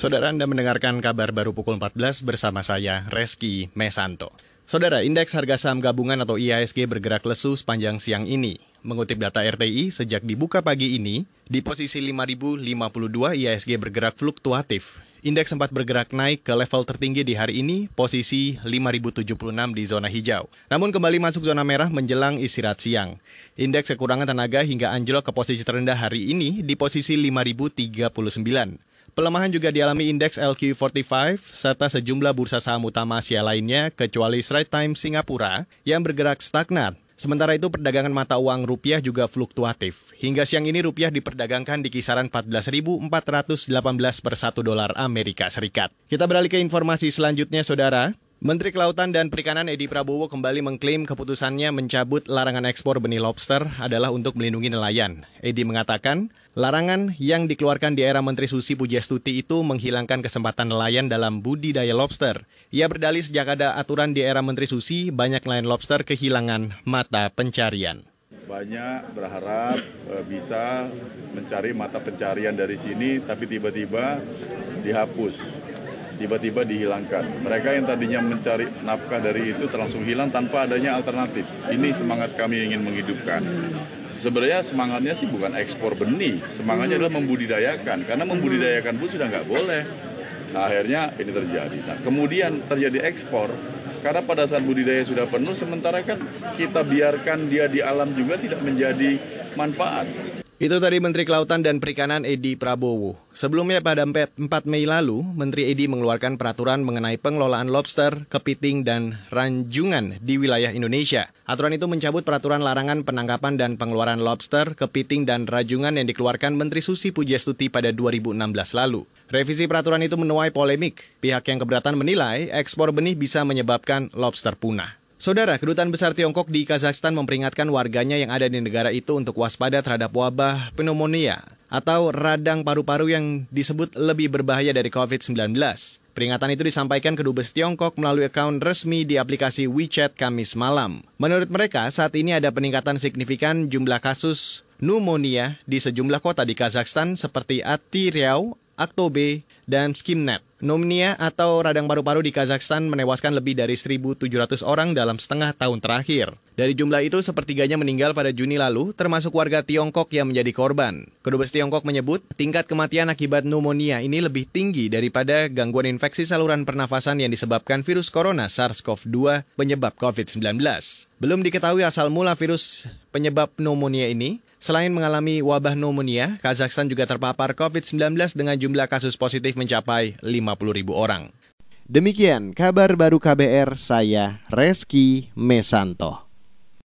Saudara Anda mendengarkan kabar baru pukul 14 bersama saya, Reski Mesanto. Saudara, indeks harga saham gabungan atau IHSG bergerak lesu sepanjang siang ini. Mengutip data RTI, sejak dibuka pagi ini, di posisi 5052 IHSG bergerak fluktuatif. Indeks sempat bergerak naik ke level tertinggi di hari ini, posisi 5076 di zona hijau. Namun kembali masuk zona merah menjelang istirahat siang. Indeks kekurangan tenaga hingga anjlok ke posisi terendah hari ini di posisi 5039. Pelemahan juga dialami indeks LQ45 serta sejumlah bursa saham utama Asia lainnya kecuali Straits Times Singapura yang bergerak stagnan. Sementara itu perdagangan mata uang rupiah juga fluktuatif. Hingga siang ini rupiah diperdagangkan di kisaran 14.418 per 1 dolar Amerika Serikat. Kita beralih ke informasi selanjutnya, Saudara. Menteri Kelautan dan Perikanan Edi Prabowo kembali mengklaim keputusannya mencabut larangan ekspor benih lobster adalah untuk melindungi nelayan. Edi mengatakan, larangan yang dikeluarkan di era Menteri Susi Pujastuti itu menghilangkan kesempatan nelayan dalam budidaya lobster. Ia berdalih sejak ada aturan di era Menteri Susi, banyak nelayan lobster kehilangan mata pencarian. Banyak berharap e, bisa mencari mata pencarian dari sini, tapi tiba-tiba dihapus tiba-tiba dihilangkan. Mereka yang tadinya mencari nafkah dari itu terlangsung hilang tanpa adanya alternatif. Ini semangat kami ingin menghidupkan. Sebenarnya semangatnya sih bukan ekspor benih, semangatnya adalah membudidayakan. Karena membudidayakan pun sudah nggak boleh. Nah, akhirnya ini terjadi. Nah, kemudian terjadi ekspor, karena pada saat budidaya sudah penuh, sementara kan kita biarkan dia di alam juga tidak menjadi manfaat. Itu tadi Menteri Kelautan dan Perikanan Edi Prabowo. Sebelumnya pada 4 Mei lalu, Menteri Edi mengeluarkan peraturan mengenai pengelolaan lobster, kepiting, dan ranjungan di wilayah Indonesia. Aturan itu mencabut peraturan larangan penangkapan dan pengeluaran lobster, kepiting, dan ranjungan yang dikeluarkan Menteri Susi Pujastuti pada 2016 lalu. Revisi peraturan itu menuai polemik. Pihak yang keberatan menilai ekspor benih bisa menyebabkan lobster punah. Saudara, Kedutaan Besar Tiongkok di Kazakhstan memperingatkan warganya yang ada di negara itu untuk waspada terhadap wabah pneumonia atau radang paru-paru yang disebut lebih berbahaya dari COVID-19. Peringatan itu disampaikan Kedubes Tiongkok melalui akun resmi di aplikasi WeChat Kamis malam. Menurut mereka, saat ini ada peningkatan signifikan jumlah kasus pneumonia di sejumlah kota di Kazakhstan seperti Ati Aktobe, dan Skimnet. Pneumonia atau radang paru-paru di Kazakhstan menewaskan lebih dari 1.700 orang dalam setengah tahun terakhir. Dari jumlah itu, sepertiganya meninggal pada Juni lalu, termasuk warga Tiongkok yang menjadi korban. Kedubes Tiongkok menyebut, tingkat kematian akibat pneumonia ini lebih tinggi daripada gangguan infeksi saluran pernafasan yang disebabkan virus corona SARS-CoV-2 penyebab COVID-19. Belum diketahui asal mula virus penyebab pneumonia ini, Selain mengalami wabah pneumonia, Kazakhstan juga terpapar COVID-19 dengan jumlah kasus positif mencapai 50 ribu orang. Demikian kabar baru KBR, saya Reski Mesanto.